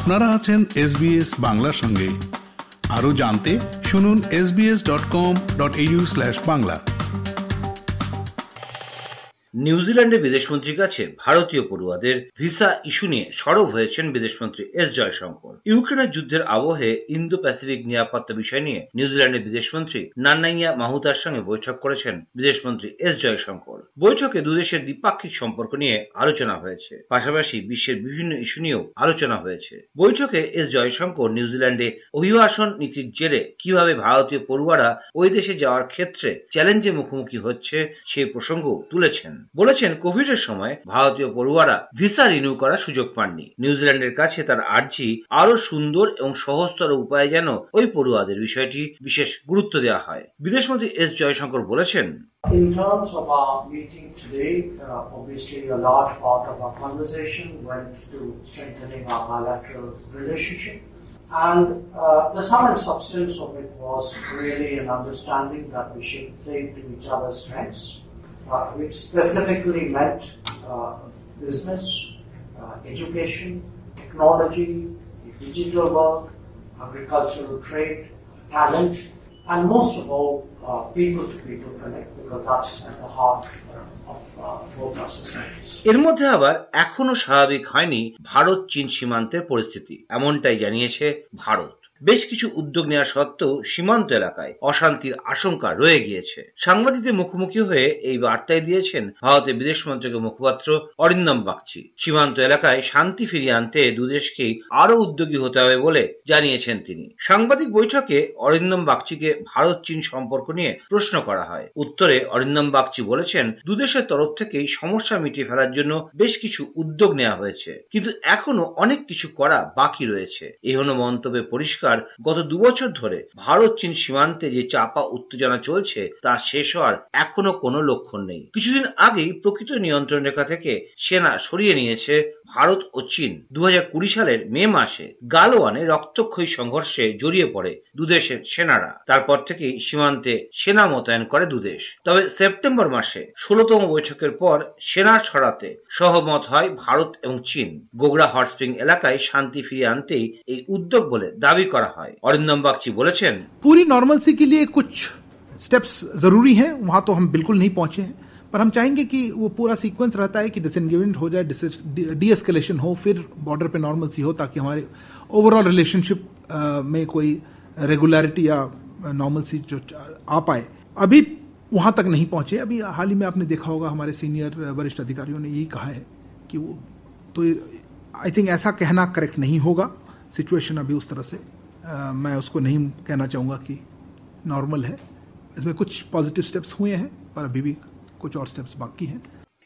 আপনারা আছেন এসবিএস বাংলার সঙ্গে। আরও জানতে শুনুন SBS dot com dot Bangla. নিউজিল্যান্ডের বিদেশমন্ত্রীর কাছে ভারতীয় পড়ুয়াদের ভিসা ইস্যু নিয়ে সরব হয়েছেন বিদেশমন্ত্রী এস জয়শঙ্কর। ইউক্রেনের যুদ্ধের আবহে ইন্দো প্যাসিফিক নিরাপত্তা বিষয় নিয়ে নিউজিল্যান্ডের বিদেশমন্ত্রী নান্নাইয়া মাহুতার সঙ্গে বৈঠক করেছেন বিদেশমন্ত্রী এস জয়শঙ্কর। বৈঠকে দুদেশের দ্বিপাক্ষিক সম্পর্ক নিয়ে আলোচনা হয়েছে, পাশাপাশি বিশ্বের বিভিন্ন ইস্যু নিয়েও আলোচনা হয়েছে। বৈঠকে এস জয়শঙ্কর নিউজিল্যান্ডে অভিবাসন নীতির জেরে কীভাবে ভারতীয় পড়ুয়ারা ওই দেশে যাওয়ার ক্ষেত্রে চ্যালেঞ্জের মুখোমুখি হচ্ছে সেই প্রসঙ্গ তুলেছেন। বলেছেন কোভিড এর সময় ভারতীয় পড়ুয়ারা ভিসা রিনিউ করার সুযোগ পাননি নিউজিল্যান্ডের কাছে তার আর্জি আরও সুন্দর এবং সহজতর উপায়ে যেন ওই পড়ুয়াদের বিষয়টি বিশেষ গুরুত্ব দেওয়া হয় বিদেশমন্ত্রী এস জয়শঙ্কর বলেছেন In terms of our meeting today, uh, obviously a large part of our conversation went to strengthening our bilateral relationship. And uh, the sum and substance of it was really an understanding that we should play to each other's strengths uh, which specifically meant uh, business, uh, education, technology, the digital world, agricultural trade, talent, and most of all, people to people connect because that's at the heart. এর মধ্যে আবার এখনও স্বাভাবিক হয়নি ভারত চীন সীমান্তের পরিস্থিতি এমনটাই জানিয়েছে ভারত বেশ কিছু উদ্যোগ নেওয়া সত্ত্বেও সীমান্ত এলাকায় অশান্তির আশঙ্কা রয়ে গিয়েছে। সাংবাদিকদের মুখোমুখি হয়ে এই বার্তায় দিয়েছেন ভারতের বিদেশ মন্ত্রকের মুখপাত্র অরিন্দম বাগচি। সীমান্ত এলাকায় শান্তি ফিরিয়ে আনতে দুদেশকেই আরও উদ্যোগী হতে হবে বলে জানিয়েছেন তিনি। সাংবাদিক বৈঠকে অরিন্দম বাগচিকে ভারত চীন সম্পর্ক নিয়ে প্রশ্ন করা হয়। উত্তরে অরিন্দম বাগচি বলেছেন, দুদেশের তরফ থেকেই সমস্যা মিটিয়ে ফেলার জন্য বেশ কিছু উদ্যোগ নেওয়া হয়েছে, কিন্তু এখনও অনেক কিছু করা বাকি রয়েছে। এই হলো মন্তব্যে পরিষ্কার সরকার গত দুবছর ধরে ভারত চীন সীমান্তে যে চাপা উত্তেজনা চলছে, তা শেষ হওয়ার এখনও কোনো লক্ষণ নেই। কিছুদিন আগেই প্রকৃত নিয়ন্ত্রণ রেখা থেকে সেনা সরিয়ে নিয়েছে ভারত ও চীন দু সালের মে মাসে গালওয়ানে রক্তক্ষয়ী সংঘর্ষে জড়িয়ে পড়ে দুদেশের সেনারা তারপর থেকেই সীমান্তে সেনা মোতায়েন করে দুদেশ তবে সেপ্টেম্বর মাসে ষোলতম বৈঠকের পর সেনা ছড়াতে সহমত হয় ভারত এবং চীন গোগরা হট স্প্রিং এলাকায় শান্তি ফিরিয়ে আনতেই এই উদ্যোগ বলে দাবি করা করা হয় অরিন্দম বাগচি বলেছেন पूरी नॉर्मलसी के लिए कुछ स्टेप्स जरूरी हैं वहां तो हम बिल्कुल नहीं पहुंचे हैं पर हम चाहेंगे कि वो पूरा सीक्वेंस रहता है कि डिसएंगेजमेंट हो जाए डी एस्केलेशन हो फिर बॉर्डर पे नॉर्मल सी हो ताकि हमारे ओवरऑल रिलेशनशिप में कोई रेगुलरिटी या नॉर्मल सी जो आ पाए। अभी वहाँ तक नहीं पहुँचे। अभी हाल ही में आपने देखा होगा हमारे सीनियर वरिष्ठ अधिकारियों ने यही कहा है कि वो तो आई थिंक ऐसा कहना करेक्ट नहीं होगा। सिचुएशन अभी उस तरह से आ, मैं उसको नहीं कहना चाहूँगा कि नॉर्मल है। इसमें कुछ पॉजिटिव स्टेप्स हुए हैं पर अभी भी कुछ और स्टेप्स बाकी हैं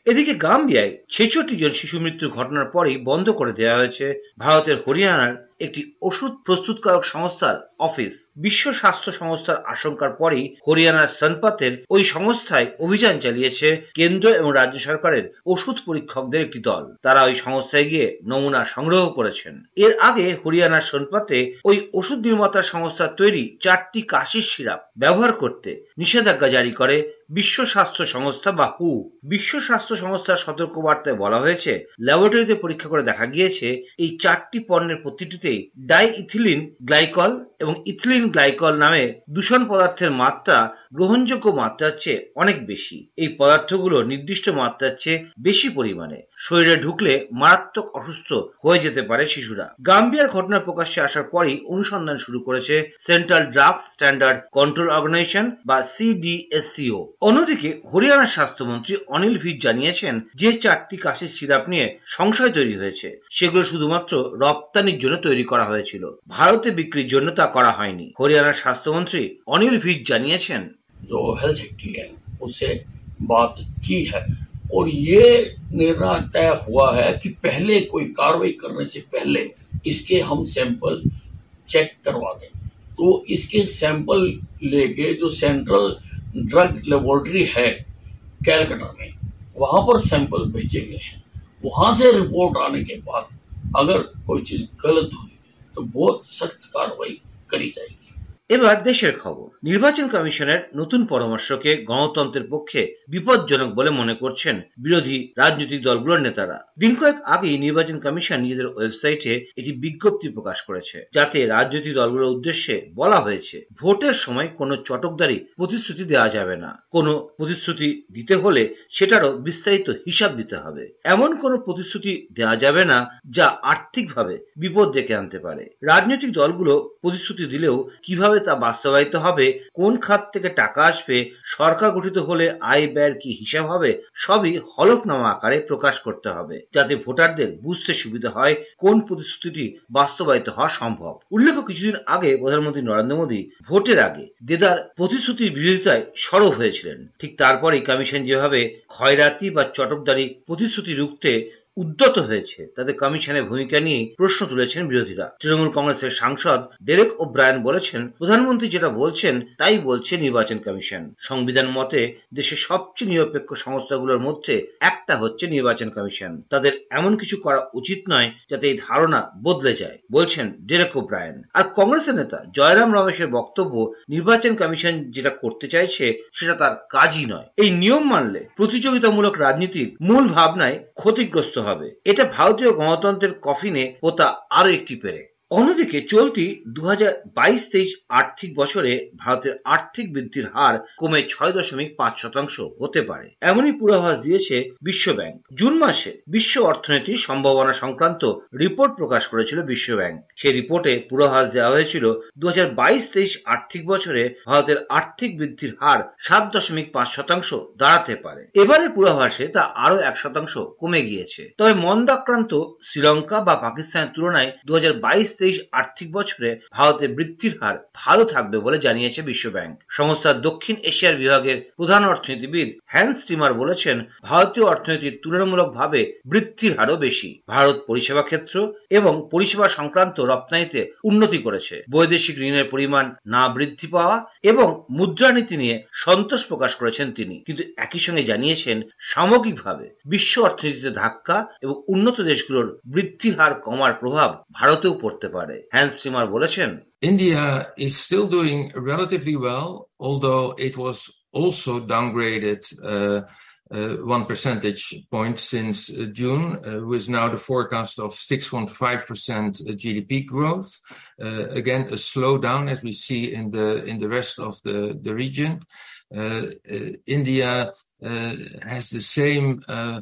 এদিকে গাম্বিয়ায় ছেষট্টি জন শিশু মৃত্যুর ঘটনার পরেই বন্ধ করে দেওয়া হয়েছে ভারতের হরিয়ানার একটি ওষুধ প্রস্তুতকারক সংস্থার অফিস বিশ্ব স্বাস্থ্য সংস্থার আশঙ্কার পরেই হরিয়ানার সনপাতের ওই সংস্থায় অভিযান চালিয়েছে কেন্দ্র এবং রাজ্য সরকারের ওষুধ পরীক্ষকদের একটি দল তারা ওই সংস্থায় গিয়ে নমুনা সংগ্রহ করেছেন এর আগে হরিয়ানার সনপাতে ওই ওষুধ নির্মাতা সংস্থার তৈরি চারটি কাশির সিরাপ ব্যবহার করতে নিষেধাজ্ঞা জারি করে বিশ্ব স্বাস্থ্য সংস্থা বা হু বিশ্ব স্বাস্থ্য সংস্থার সতর্কবার্তায় বলা হয়েছে, ল্যাবরেটরিতে পরীক্ষা করে দেখা গিয়েছে, এই চারটি পণ্যের প্রতিটিতে ডাই ইথিলিন গ্লাইকল এবং ইথিলিন গ্লাইকল নামে দূষণ পদার্থের মাত্রা, গ্রহণযোগ্য মাত্রার চেয়ে অনেক বেশি। এই পদার্থগুলো নির্দিষ্ট মাত্রার চেয়ে বেশি পরিমাণে। শরীরে ঢুকলে মারাত্মক অসুস্থ হয়ে যেতে পারে শিশুরা। গাম্বিয়ার ঘটনা প্রকাশ্যে আসার পরই অনুসন্ধান শুরু করেছে Central Drugs Standard Control Organisation বা সিডিএসসিও। অন্যদিকে হরিয়ানার স্বাস্থ্যমন্ত্রী অনিল ভিজ জানিয়েছেন যে চারটি কাশির সিরাপ নিয়ে সংশয় তৈরি হয়েছে। সেগুলো শুধুমাত্র রপ্তানির জন্য তৈরি করা হয়েছিল। ভারতে বিক্রির জন্য তা করা হয়নি হরিয়ানার স্বাস্থ্যমন্ত্রী অনিল ভিজ জানিয়েছেন जो हेल्थ सेक्रेटरी है उससे बात की है और ये निर्णय तय हुआ है कि पहले कोई कार्रवाई करने से पहले इसके हम सैंपल चेक करवा दें तो इसके सैंपल लेके जो सेंट्रल ड्रग लेबोरेटरी है कैलकाटा में वहां पर सैंपल भेजे गए हैं वहां से रिपोर्ट आने के बाद अगर कोई चीज गलत हुई तो बहुत सख्त कार्रवाई કરી જાય এবার দেশের খবর। নির্বাচন কমিশনের নতুন পরামর্শকে গণতন্ত্রের পক্ষে বিপজ্জনক বলে মনে করছেন বিরোধী রাজনৈতিক দলগুলোর নেতারা। দিন কয়েক আগেই নির্বাচন কমিশন নিজেদের ওয়েবসাইটে একটি বিজ্ঞপ্তি প্রকাশ করেছে, যাতে রাজনৈতিক দলগুলোর উদ্দেশ্যে বলা হয়েছে, ভোটের সময় কোনো চটকদারি প্রতিশ্রুতি দেওয়া যাবে না। কোনো প্রতিশ্রুতি দিতে হলে সেটারও বিস্তারিত হিসাব দিতে হবে। এমন কোনো প্রতিশ্রুতি দেওয়া যাবে না, যা আর্থিকভাবে বিপদ ডেকে আনতে পারে। রাজনৈতিক দলগুলো প্রতিশ্রুতি দিলেও কীভাবে তা বাস্তবায়িত হবে, কোন খাত থেকে টাকা আসবে, সরকার গঠিত হলে আয় ব্যয়ের কি হিসাব হবে, সবই হলফনামা আকারে প্রকাশ করতে হবে, যাতে ভোটারদের বুঝতে সুবিধা হয় কোন প্রতিশ্রুতিটি বাস্তবায়িত হওয়া সম্ভব। উল্লেখ্য, কিছুদিন আগে প্রধানমন্ত্রী নরেন্দ্র মোদী ভোটের আগে দেদার প্রতিশ্রুতির বিরোধিতায় সরব হয়েছিলেন। ঠিক তারপরেই কমিশন যেভাবে ক্ষয়রাতি বা চটকদারি প্রতিশ্রুতি রুখতে উদ্যত হয়েছে তাদের কমিশনের ভূমিকা নিয়ে প্রশ্ন তুলেছেন বিরোধীরা। তৃণমূল কংগ্রেসের সাংসদ ডেরেক ও ব্রায়ন বলেছেন, প্রধানমন্ত্রী যেটা বলছেন, তাই বলছে নির্বাচন কমিশন। সংবিধান মতে, দেশের সবচেয়ে নিরপেক্ষ সংস্থাগুলোর মধ্যে একটা হচ্ছে নির্বাচন কমিশন। তাদের এমন কিছু করা উচিত নয় যাতে এই ধারণা বদলে যায়, বলছেন ডেরেক ও ব্রায়ন আর কংগ্রেসের নেতা জয়রাম রমেশের বক্তব্য, নির্বাচন কমিশন যেটা করতে চাইছে, সেটা তার কাজই নয়। এই নিয়ম মানলে প্রতিযোগিতামূলক রাজনীতির মূল ভাবনায় ক্ষতিগ্রস্ত হবে। এটা ভারতীয় গণতন্ত্রের কফিনে পোতা আরও একটি পেরে অন্যদিকে চলতি দু হাজার বাইশ তেইশ আর্থিক বছরে ভারতের আর্থিক বৃদ্ধির হার কমে ছয় দশমিক পাঁচ শতাংশ হতে পারে। এমনই পূর্বাভাস দিয়েছে বিশ্ব ব্যাংক। জুন মাসে বিশ্ব অর্থনীতির সম্ভাবনা সংক্রান্ত রিপোর্ট প্রকাশ করেছিল বিশ্ব ব্যাংক। সেই রিপোর্টে পূর্বাভাস দেওয়া হয়েছিল দু হাজার বাইশ তেইশ আর্থিক বছরে ভারতের আর্থিক বৃদ্ধির হার সাত দশমিক পাঁচ শতাংশ দাঁড়াতে পারে। এবারে পূর্বাভাসে তা আরও এক শতাংশ কমে গিয়েছে। তবে মন্দাক্রান্ত শ্রীলঙ্কা বা পাকিস্তানের তুলনায় দু হাজার বাইশ তেইশ আর্থিক বছরে ভারতের বৃদ্ধির হার ভালো থাকবে বলে জানিয়েছে বিশ্বব্যাংক। সংস্থার দক্ষিণ এশিয়ার বিভাগের প্রধান অর্থনীতিবিদ হ্যান্স স্টিমার বলেছেন, ভারতীয় অর্থনীতির তুলনামূলকভাবে বৃদ্ধির হারও বেশি। ভারত পরিষেবা ক্ষেত্র এবং পরিষেবা সংক্রান্ত রপ্তানিতে উন্নতি করেছে। বৈদেশিক ঋণের পরিমাণ না বৃদ্ধি পাওয়া এবং মুদ্রানীতি নিয়ে সন্তোষ প্রকাশ করেছেন তিনি। কিন্তু একই সঙ্গে জানিয়েছেন, সামগ্রিকভাবে বিশ্ব অর্থনীতিতে ধাক্কা এবং উন্নত দেশগুলোর বৃদ্ধির হার কমার প্রভাব ভারতেও পড়তে পারে হ্যান্স স্টিমার বলেছেন India is still doing relatively well, although it was also downgraded uh, uh, one percentage point since uh, June, uh, with now the forecast of 6.5% GDP growth. Uh, again, a slowdown as we see in the in the rest of the the region. Uh, uh, India uh, has the same uh,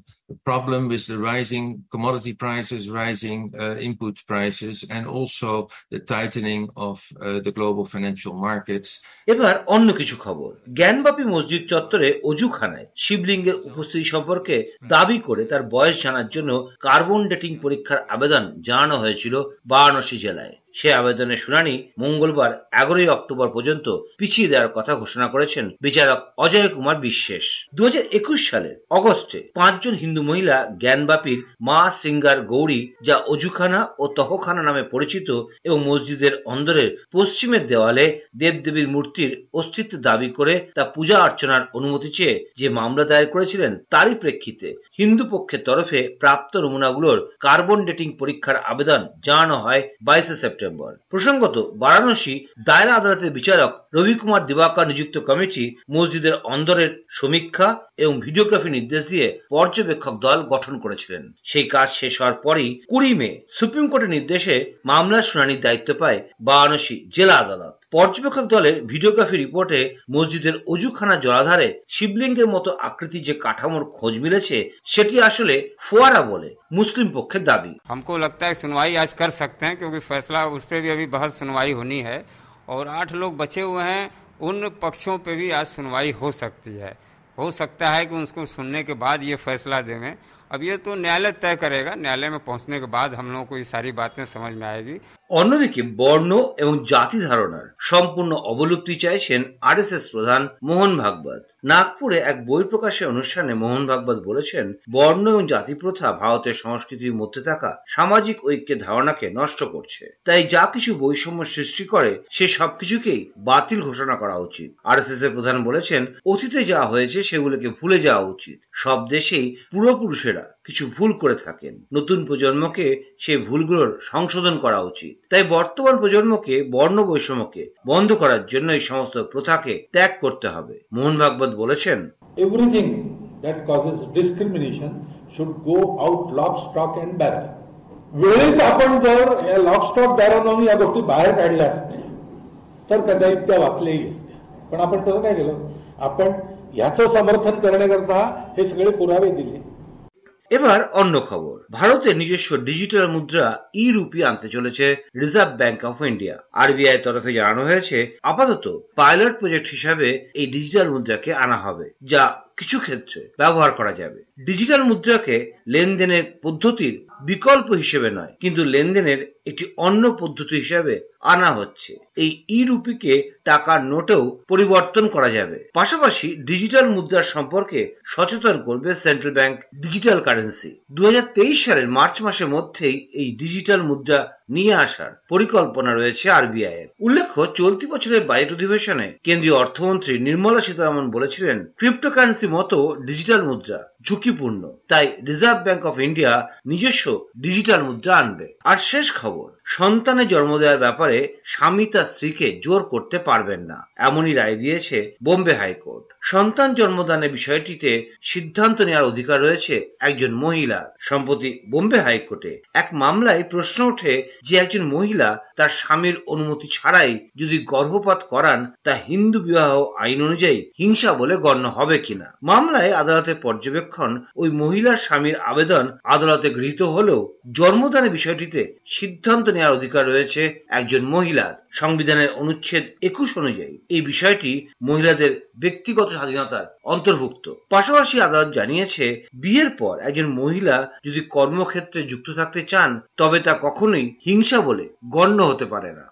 problem with the rising commodity prices, rising uh, input prices, and also the tightening of uh, the global financial markets. এবার অন্য কিছু খবর। জ্ঞানবাপী মসজিদ চত্বরে অজুখানায় শিবলিঙ্গের উপস্থিতি সম্পর্কে দাবি করে তার বয়স জানার জন্য কার্বন ডেটিং পরীক্ষার আবেদন জানানো হয়েছিল বারাণসী জেলায়। সে আবেদনের শুনানি মঙ্গলবার এগারোই অক্টোবর পর্যন্ত পিছিয়ে দেওয়ার কথা ঘোষণা করেছেন বিচারক অজয় কুমার বিশ্বাস। দু হাজার একুশ সালের অগস্টে পাঁচজন হিন্দু মহিলা জ্ঞানবাপীর মা সিঙ্গার গৌরী, যা অজুখানা ও তহখানা নামে পরিচিত এবং মসজিদের অন্দরের পশ্চিমের দেওয়ালে দেবদেবীর মূর্তির অস্তিত্ব দাবি করে তা পূজা অর্চনার অনুমতি চেয়ে যে মামলা দায়ের করেছিলেন তারই প্রেক্ষিতে হিন্দু পক্ষের তরফে প্রাপ্ত নমুনাগুলোর কার্বন ডেটিং পরীক্ষার আবেদন জানানো হয় বাইশে সেপ্টেম্বর। প্রসঙ্গত, বারাণসী দায়রা আদালতের বিচারক রবি কুমার দিবাকর নিযুক্ত কমিটি মসজিদের অন্দরের সমীক্ষা এবং ভিডিওগ্রাফি নির্দেশ দিয়ে পর্যবেক্ষক দল গঠন করেছিলেন সেই কাজ শেষ হওয়ার পরই কুড়ি মে সুপ্রিম কোর্টের নির্দেশে মামলার শুনানির দায়িত্ব পায় বারাণসী জেলা আদালত পর্যবেক্ষক দলের ভিডিওগ্রাফি রিপোর্টে মসজিদের অজুখানা জলাধারে শিবলিঙ্গের মতো আকৃতি যে কাঠামোর খোঁজ মিলেছে সেটি আসলে ফোয়ারা বলে মুসলিম পক্ষের দাবি हमको लगता है सुनवाई आज कर सकते हैं क्योंकि फैसला उस पर भी अभी बहस सुनवाई होनी है और आठ लोग बचे हुए हैं उन पक्षों पे भी आज सुनवाई हो सकती है हो सकता है कि उसको सुनने के बाद ये फैसला देवें अब ये तो न्यायालय तय करेगा न्यायालय में पहुंचने के बाद हम लोगों को ये सारी बातें समझ में आएगी অন্যদিকে বর্ণ এবং জাতি ধারণার সম্পূর্ণ অবলুপ্তি চাইছেন আরএসএস প্রধান মোহন ভাগবত নাগপুরে এক বই প্রকাশের অনুষ্ঠানে মোহন ভাগবত বলেছেন বর্ণ এবং জাতি প্রথা ভারতের সংস্কৃতির মধ্যে থাকা সামাজিক ঐক্যের ধারণাকে নষ্ট করছে তাই যা কিছু বৈষম্য সৃষ্টি করে সে সবকিছুকেই বাতিল ঘোষণা করা উচিত আরএসএস এর প্রধান বলেছেন অতীতে যা হয়েছে সেগুলোকে ভুলে যাওয়া উচিত সব দেশেই পূর্বপুরুষেরা কিছু ভুল করে থাকেন নতুন প্রজন্মকে সেই ভুলগুলোর সংশোধন করা উচিত তাই বর্তমান প্রজন্মকে বর্ণ বৈষম্যকে বন্ধ করার জন্য এই সমস্ত প্রথাকে ত্যাগ করতে হবে মোহন ভাগবত বলেছেন everything that causes discrimination should go out lock, stock and barrel. वेळेत आपण जर या लॉक स्टॉक बॅरोनॉमी या गोष्टी बाहेर काढल्या असत्या तर कदाचित त्या वाचल्याही असत्या पण आपण तसं काय केलं आपण ह्याचं समर्थन करण्याकरता हे सगळे पुरावे दिले এবার অন্য খবর। ভারতের নিজস্ব ডিজিটাল মুদ্রা ই রুপি আনতে চলেছে Reserve Bank of India RBI তরফে জানানো হয়েছে, আপাতত পাইলট প্রজেক্ট হিসাবে এই ডিজিটাল মুদ্রাকে আনা হবে, যা কিছু ক্ষেত্রে ব্যবহার করা যাবে। ডিজিটাল মুদ্রাকে লেনদেনের পদ্ধতির বিকল্প হিসেবে নয়, কিন্তু লেনদেনের একটি অন্য পদ্ধতি হিসাবে আনা হচ্ছে। এই ই রুপিকে টাকার নোটেও পরিবর্তন করা যাবে। পাশাপাশি ডিজিটাল মুদ্রার সম্পর্কে সচেতন করবে সেন্ট্রাল ব্যাংক ডিজিটাল কারেন্সি দুই হাজার তেইশ সালের মার্চ মাসের মধ্যেই এই ডিজিটাল মুদ্রা নিয়ে আসার পরিকল্পনা রয়েছে আরবিআই এর উল্লেখ্য, চলতি বছরের বাজেট অধিবেশনে কেন্দ্রীয় অর্থমন্ত্রী নির্মলা সীতারামন বলেছিলেন ক্রিপ্টোকারেন্সি মতো ডিজিটাল মুদ্রা ঝুঁকিপূর্ণ। তাই রিজার্ভ ব্যাংক অফ ইন্ডিয়া নিজস্ব ডিজিটাল মুদ্রা আনবে। আর শেষ খবর, সন্তানের জন্ম দেওয়ার ব্যাপারে স্বামী তার স্ত্রীকে জোর করতে পারবেন না, এমনই রায় দিয়েছে বোম্বে হাইকোর্ট। সন্তান জন্মদানের বিষয়টিতে সিদ্ধান্ত নেওয়ার অধিকার রয়েছে একজন মহিলার সম্প্রতি বোম্বে হাইকোর্টে এক মামলায় প্রশ্ন ওঠে যে একজন মহিলা তার স্বামীর অনুমতি ছাড়াই যদি গর্ভপাত করান, তা হিন্দু বিবাহ আইন অনুযায়ী হিংসা বলে গণ্য হবে কিনা। মামলায় আদালতের পর্যবেক্ষণ ওই মহিলার স্বামীর আবেদন আদালতে গৃহীত হলেও জন্মদানের বিষয়টিতে সিদ্ধান্ত নেওয়ার অধিকার রয়েছে একজন মহিলার। সংবিধানের অনুচ্ছেদ একুশ অনুযায়ী এই বিষয়টি মহিলাদের ব্যক্তিগত স্বাধীনতার অন্তর্ভুক্ত। পাশাপাশি আদালত জানিয়েছে, বিয়ের পর একজন মহিলা যদি কর্মক্ষেত্রে যুক্ত থাকতে চান, তবে তা কখনোই হিংসা বলে গণ্য হতে পারে না।